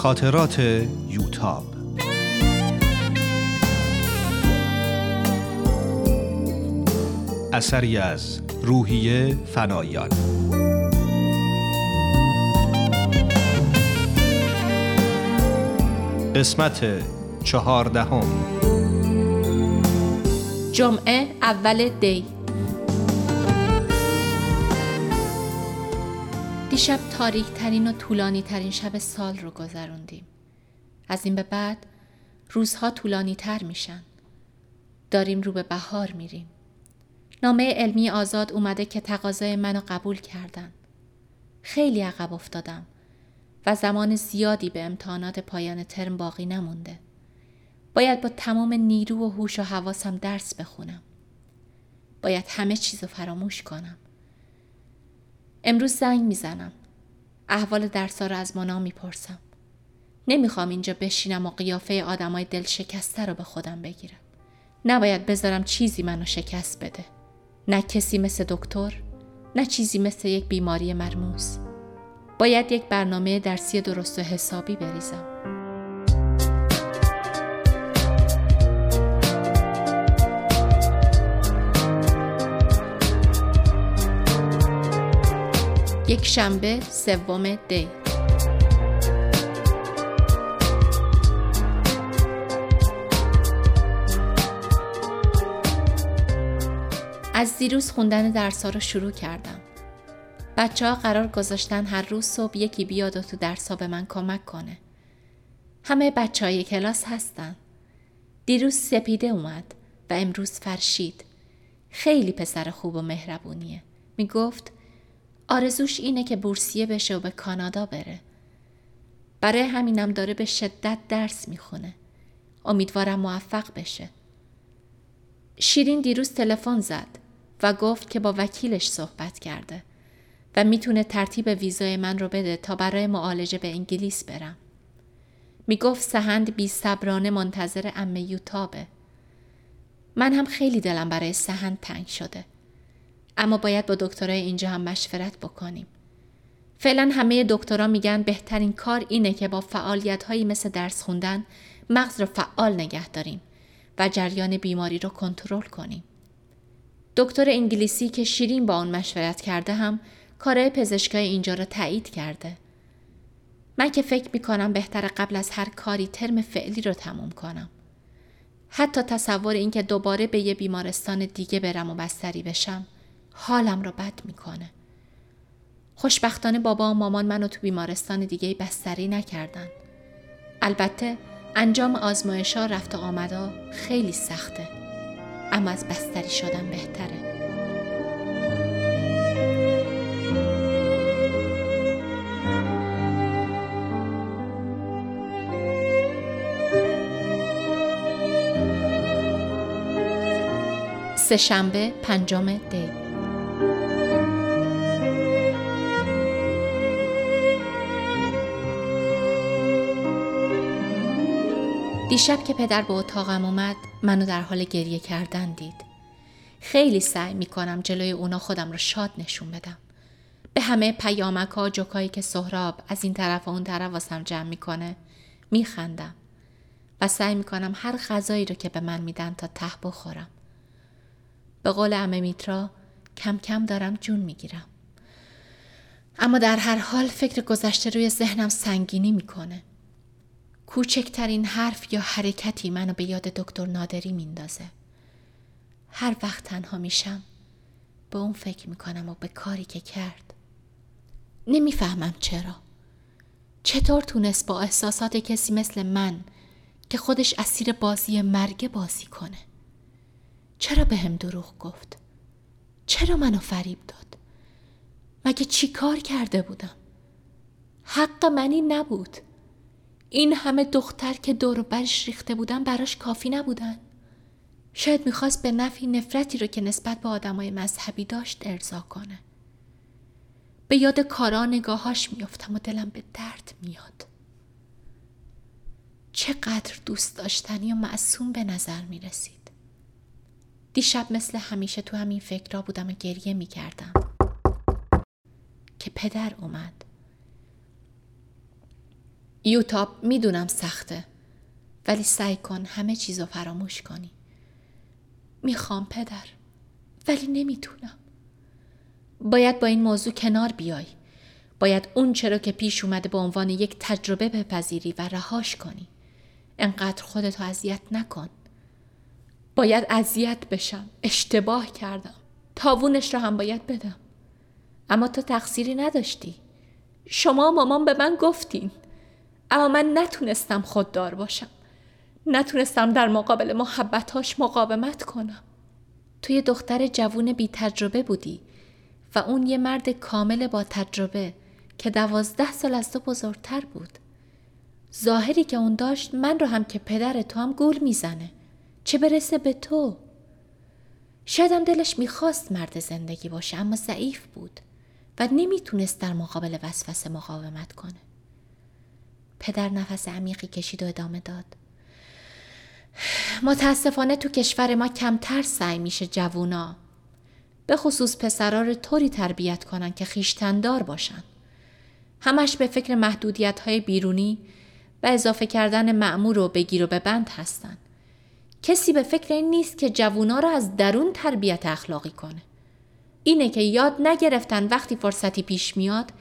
خاطرات یوتاب. اثری از روحیه فنایان. قسمت چهاردهم. جمعه اول دی. دیشب تاریک ترین و طولانی ترین شب سال رو گذروندیم. از این به بعد روزها طولانی تر میشن. داریم رو به بهار میریم. نامه علمی آزاد اومده که تقاضای منو قبول کردن. خیلی عقب افتادم و زمان زیادی به امتحانات پایان ترم باقی نمونده. باید با تمام نیرو و هوش و حواسم درس بخونم. باید همه چیز رو فراموش کنم. امروز زنگ می‌زنم. احوال درسا رو از مانا می‌پرسم. نمی‌خوام اینجا بشینم و قیافه آدمای دل شکسته رو به خودم بگیرم. نباید بذارم چیزی منو شکست بده. نه کسی مثل دکتر، نه چیزی مثل یک بیماری مرموز. باید یک برنامه درسی درست و حسابی بریزم. یک شنبه سوم دی از دیروز خوندن درس رو شروع کردم. بچه ها قرار گذاشتن هر روز صبح یکی بیاد و تو درس ها به من کمک کنه. همه بچه های کلاس هستن. دیروز سپیده اومد و امروز فرشید. خیلی پسر خوب و مهربونیه. می گفت آرزوش اینه که بورسیه بشه و به کانادا بره. برای همینم داره به شدت درس می‌خونه. امیدوارم موفق بشه. شیرین دیروز تلفن زد و گفت که با وکیلش صحبت کرده و می‌تونه ترتیب ویزای من رو بده تا برای معالجه به انگلیس برم. می‌گفت سهند بی صبرانه منتظر امه یوتابه. من هم خیلی دلم برای سهند تنگ شده. اما باید با دکترای اینجا هم مشورت بکنیم. فعلا همه دکترها میگن بهترین کار اینه که با فعالیت هایی مثل درس خوندن مغز رو فعال نگه داریم و جریان بیماری رو کنترل کنیم. دکتر انگلیسی که شیرین با اون مشورت کرده هم کارهای پزشکای اینجا رو تایید کرده. من که فکر می‌کنم بهتر قبل از هر کاری ترم فعلی رو تموم کنم. حتی تصور اینکه دوباره به یه بیمارستان دیگه برم و بستری بشم حالم رو بد می‌کنه. خوشبختانه بابا و مامان منو تو بیمارستان دیگه بستری نکردن. البته انجام آزمایشا رفت و آمدا خیلی سخته. اما از بستری شدن بهتره. سهشنبه پنجم دی دیشب که پدر به اتاقم اومد منو در حال گریه کردن دید. خیلی سعی می‌کنم جلوی اونا خودم رو شاد نشون بدم. به همه پیامک ها جوکایی که سهراب از این طرف و اون طرف واسم جمع می‌کنه میخندم و سعی می‌کنم هر غذایی رو که به من میدن تا ته بخورم. به قول امه میترا کم کم دارم جون می‌گیرم. اما در هر حال فکر گذشته روی ذهنم سنگینی می‌کنه. کوچکترین حرف یا حرکتی منو به یاد دکتر نادری میندازه. هر وقت تنها میشم به اون فکر می‌کنم و به کاری که کرد. نمی‌فهمم چرا. چطور تونست با احساسات کسی مثل من که خودش اسیر بازی مرگ بازی کنه؟ چرا به هم دروغ گفت؟ چرا منو فریب داد؟ مگه چی کار کرده بودم؟ حق منی نبود. این همه دختر که دور برش ریخته بودن براش کافی نبودن. شاید می‌خواست به نفی نفرتی رو که نسبت به آدمای مذهبی داشت ارضا کنه. به یاد کارا نگاهاش میافتم و دلم به درد میاد. چقدر دوست داشتنی و معصوم به نظر می رسید. دیشب مثل همیشه تو همین فکرها بودم و گریه می کردم. که پدر اومد. یوتاب می‌دونم سخته ولی سعی کن همه چیز رو فراموش کنی. می‌خوام پدر ولی نمی‌تونم. باید با این موضوع کنار بیای. باید اون چرا که پیش اومده به عنوان یک تجربه بپذیری و رهاش کنی. انقدر خودتو اذیت نکن. باید اذیت بشم. اشتباه کردم. تاوونش را هم باید بدم. اما تو تقصیری نداشتی. شما مامان به من گفتین. اما من نتونستم خوددار باشم. نتونستم در مقابل محبتاش مقاومت کنم. توی دختر جوون بی تجربه بودی و اون یه مرد کامل با تجربه که دوازده سال از تو بزرگتر بود. ظاهری که اون داشت من رو هم که پدر تو هم گول می‌زنه. چه برسه به تو؟ شایدم دلش می‌خواست مرد زندگی باشه اما ضعیف بود و نمی‌تونست در مقابل وسوسه مقاومت کنه. پدر نفس عمیقی کشید و ادامه داد. متاسفانه تو کشور ما کمتر سعی میشه جوونا. به خصوص پسرا رو طوری تربیت کنن که خیشتندار باشن. همش به فکر محدودیت های بیرونی و اضافه کردن معمور و بگیر و ببند هستن. کسی به فکر این نیست که جوونا رو از درون تربیت اخلاقی کنه. اینه که یاد نگرفتن وقتی فرصتی پیش میاد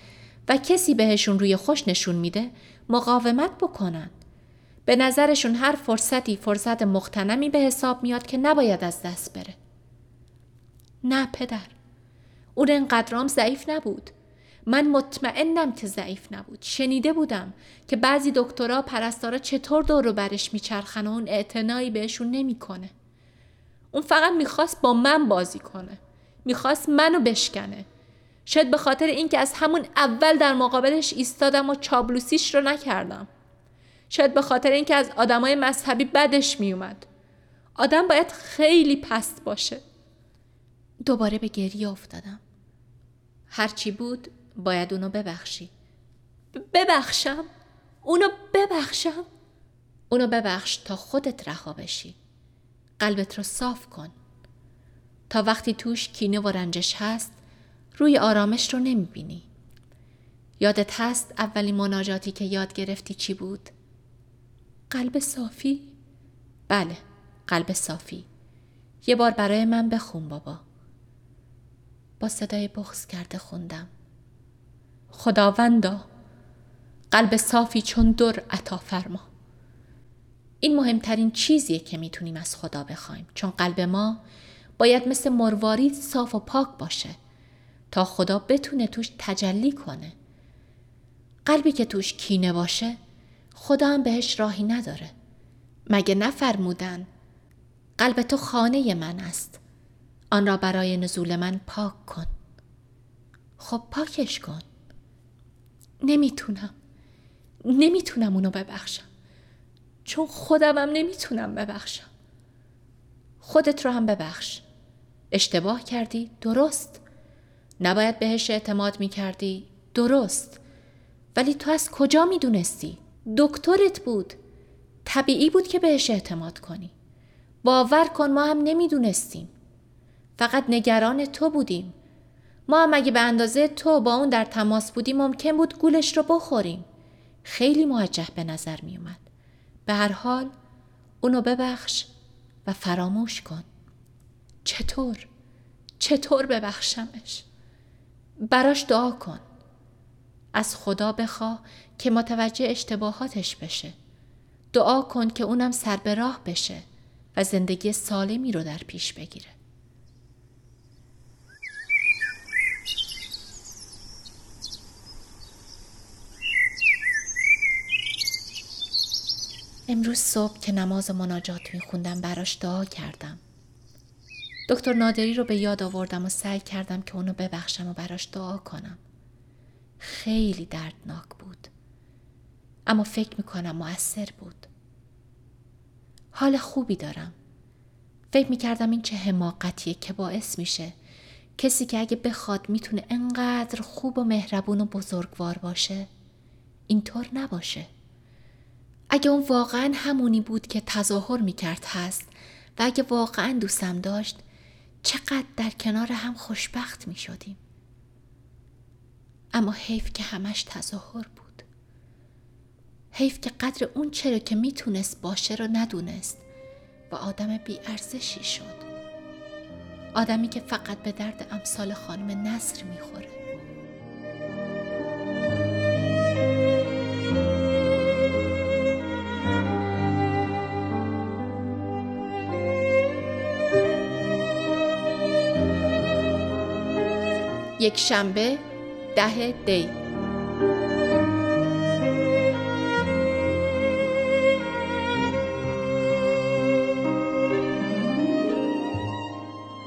و کسی بهشون روی خوش نشون میده مقاومت بکنن به نظرشون هر فرصتی فرصت مختنمی به حساب میاد که نباید از دست بره. نه پدر. اون انقدرام ضعیف نبود. من مطمئنم که ضعیف نبود. شنیده بودم که بعضی دکترها پرستارا چطور دور رو برش میچرخن و اون اعتنایی بهشون نمی‌کنه. اون فقط می‌خواست با من بازی کنه. می‌خواست منو بشکنه. شاید به خاطر اینکه از همون اول در مقابلش ایستادم و چابلوسیش رو نکردم. شاید به خاطر اینکه از آدمای مذهبی بدش میومد. آدم باید خیلی پست باشه. دوباره به گریه افتادم. هرچی بود باید اونو ببخشی. ببخشم؟ اونو ببخشم؟ اونو ببخش تا خودت رها بشی. قلبت رو صاف کن. تا وقتی توش کینه و رنجش هست روی آرامش رو نمی‌بینی. یادت هست اولین مناجاتی که یاد گرفتی چی بود؟ قلب صافی؟ بله قلب صافی. یه بار برای من بخون بابا. با صدای بغز کرده خوندم. خداوندا قلب صافی چون در عطا فرما. این مهمترین چیزیه که می‌تونیم از خدا بخوایم. چون قلب ما باید مثل مروارید صاف و پاک باشه. تا خدا بتونه توش تجلی کنه. قلبی که توش کینه باشه خدا هم بهش راهی نداره. مگه نفرمودن قلب تو خانه من است. آن را برای نزول من پاک کن. خب پاکش کن. نمی‌تونم. نمی‌تونم اونو ببخشم. چون خودمم نمی‌تونم ببخشم. خودت رو هم ببخش. اشتباه کردی درست. نباید بهش اعتماد می‌کردی؟ درست. ولی تو از کجا می‌دونستی؟ دکترت بود. طبیعی بود که بهش اعتماد کنی. باور کن ما هم نمی‌دونستیم. فقط نگران تو بودیم. ما هم اگه به اندازه تو با اون در تماس بودیم ممکن بود گولش رو بخوریم. خیلی موجه به نظر می اومد به هر حال اونو ببخش و فراموش کن. چطور؟ چطور ببخشمش؟ براش دعا کن. از خدا بخوا که متوجه اشتباهاتش بشه. دعا کن که اونم سر به راه بشه و زندگی سالمی رو در پیش بگیره. امروز صبح که نماز و مناجات میخوندم براش دعا کردم. دکتر نادری رو به یاد آوردم و سعی کردم که اونو ببخشم و براش دعا کنم. خیلی دردناک بود. اما فکر می‌کنم مؤثر بود. حال خوبی دارم. فکر می‌کردم این چه حماقتیه که باعث میشه. کسی که اگه بخواد می‌تونه انقدر خوب و مهربون و بزرگوار باشه اینطور نباشه. اگه اون واقعا همونی بود که تظاهر می‌کرد هست و اگه واقعا دوستم داشت چقدر در کنار هم خوشبخت می‌شدیم اما حیف که همش تظاهر بود. حیف که قدر اون چرا که می‌تونست باشه رو ندونست و آدم بیارزشی شد. آدمی که فقط به درد امثال خانم نصر می‌خوره یک شنبه ده دی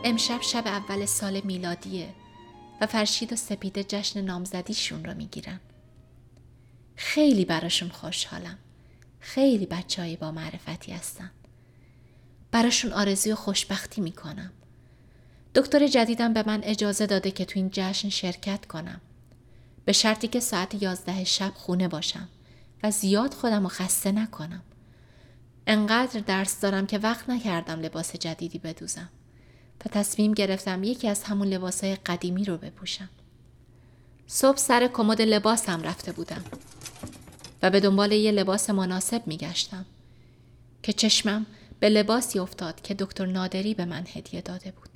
امشب شب اول سال میلادیه و فرشید و سپیده جشن نامزدیشون رو می‌گیرن. خیلی براشون خوشحالم. خیلی بچه با معرفتی هستن. براشون آرزوی خوشبختی می‌کنم. دکتر جدیدم به من اجازه داده که تو این جشن شرکت کنم. به شرطی که ساعت یازده شب خونه باشم و زیاد خودم رو خسته نکنم. انقدر درس دارم که وقت نکردم لباس جدیدی بدوزم. و تصمیم گرفتم یکی از همون لباسهای قدیمی رو بپوشم. صبح سر کمد لباسم رفته بودم و به دنبال یه لباس مناسب میگشتم که چشمم به لباسی افتاد که دکتر نادری به من هدیه داده بود.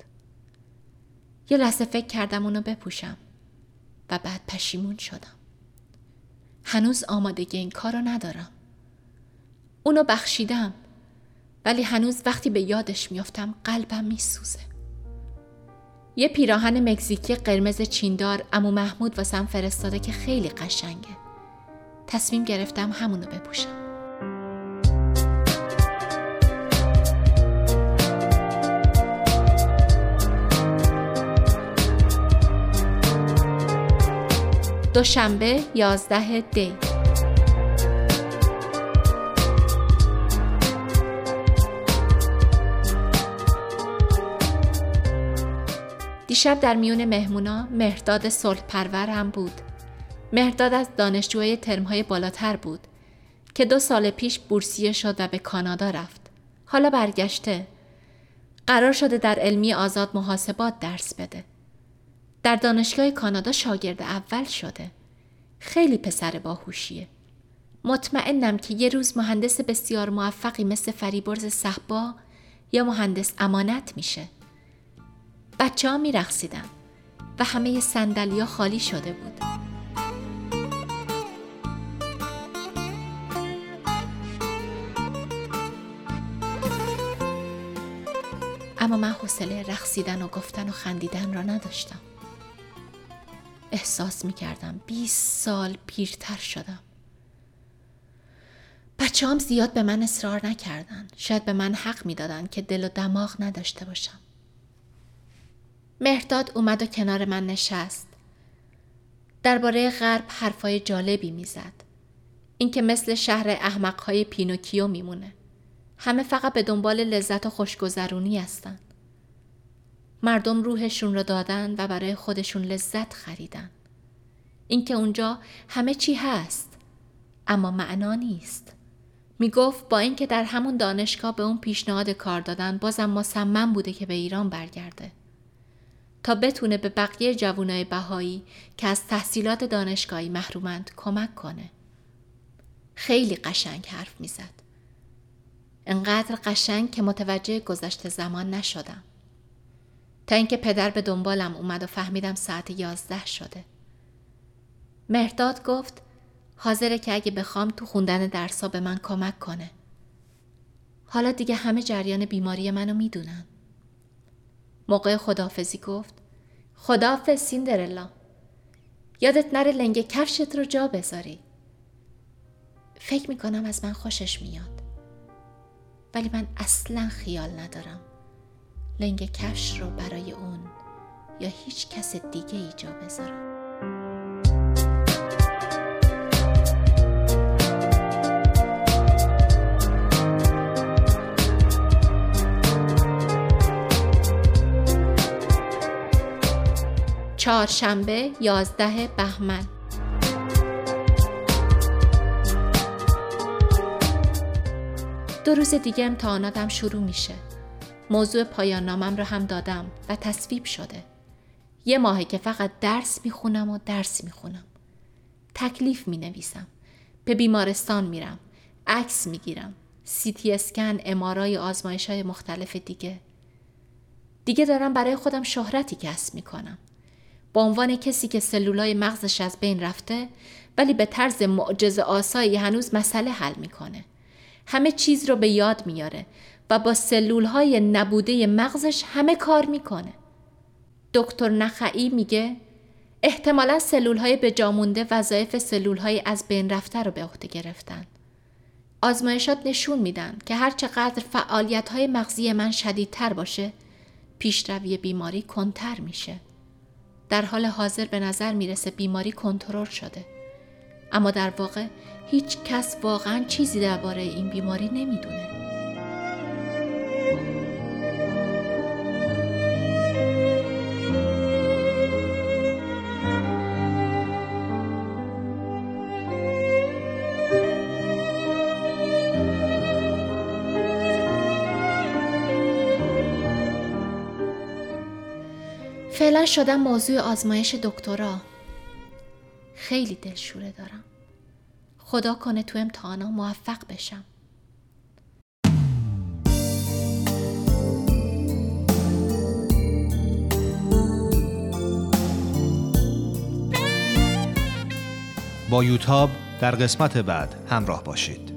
یه لحظه فکر کردم اونو بپوشم و بعد پشیمون شدم. هنوز آمادگی این کار رو ندارم. اونو بخشیدم ولی هنوز وقتی به یادش میافتم قلبم میسوزه. یه پیراهن مکزیکی قرمز چیندار امو محمود واسم فرستاده که خیلی قشنگه. تصمیم گرفتم همونو بپوشم. دوشنبه یازده دی دیشب در میون مهمونا مهرداد صلح پرور هم بود. مهرداد از دانشجوهای ترمهای بالاتر بود که دو سال پیش بورسیه شد و به کانادا رفت. حالا برگشته. قرار شده در علمی آزاد محاسبات درس بده. در دانشگاه کانادا شاگرد اول شده. خیلی پسر باهوشیه. مطمئنم که یه روز مهندس بسیار موفقی مثل فریبرز صحبا یا مهندس امانت میشه. بچه ها و همه سندلیا خالی شده بود. اما من حوصله رقصیدن و گفتن و خندیدن را نداشتم. احساس می کردم 20 سال پیرتر شدم. بچه هم زیاد به من اصرار نکردن. شاید به من حق می دادن که دل و دماغ نداشته باشم. مهرداد اومد و کنار من نشست. درباره غرب حرفای جالبی می‌زد. اینکه مثل شهر احمقهای پینوکیو میمونه. همه فقط به دنبال لذت و خوشگذرونی هستن. مردم روحشون رو دادن و برای خودشون لذت خریدن. اینکه اونجا همه چی هست اما معنا نیست. می گفت با اینکه در همون دانشگاه به اون پیشنهاد کار دادن بازم مصمم بوده که به ایران برگرده. تا بتونه به بقیه جوانای بهایی که از تحصیلات دانشگاهی محرومند کمک کنه. خیلی قشنگ حرف می‌زد. انقدر قشنگ که متوجه گذشته زمان نشدم. تا اینکه پدر به دنبالم اومد و فهمیدم ساعت یازده شده. مهرداد گفت حاضره که اگه بخوام تو خوندن درسا به من کمک کنه. حالا دیگه همه جریان بیماری منو می‌دونن. موقع خدافزی گفت خدافز سیندرلا یادت نره لنگ کفشت رو جا بذاری فکر می‌کنم از من خوشش میاد ولی من اصلا خیال ندارم لنگ کفش رو برای اون یا هیچ کس دیگه ای جا بذارم چهارشنبه یازده بهمن دو روز دیگه امتحاناتم شروع میشه. موضوع پایان نامم رو هم دادم و تصویب شده. یه ماهه که فقط درس می‌خونم و درس می‌خونم. تکلیف می نویسم. به بیمارستان میرم عکس می‌گیرم سیتی اسکن امارای آزمایش های مختلف دیگه دیگه دارم برای خودم شهرتی کسب می‌کنم با عنوان کسی که سلولای مغزش از بین رفته ولی به طرز معجزه آسایی هنوز مسئله حل می‌کنه همه چیز رو به یاد میاره و با سلول های نبوده مغزش همه کار می‌کنه. دکتر نخعی میگه احتمالا سلول های به جامونده وظایف سلول های از بین رفته رو به عهده گرفتن. آزمایشات نشون میدن که هر چقدر فعالیت های مغزی من شدیدتر باشه پیشروی بیماری کنتر میشه. در حال حاضر به نظر می‌رسه بیماری کنترل شده. اما در واقع هیچ کس واقعا چیزی درباره این بیماری نمی‌دونه. فعلا شدم موضوع آزمایش دکترا. خیلی دلشوره دارم. خدا کنه تو امتحانا موفق بشم. با یوتاب در قسمت بعد همراه باشید.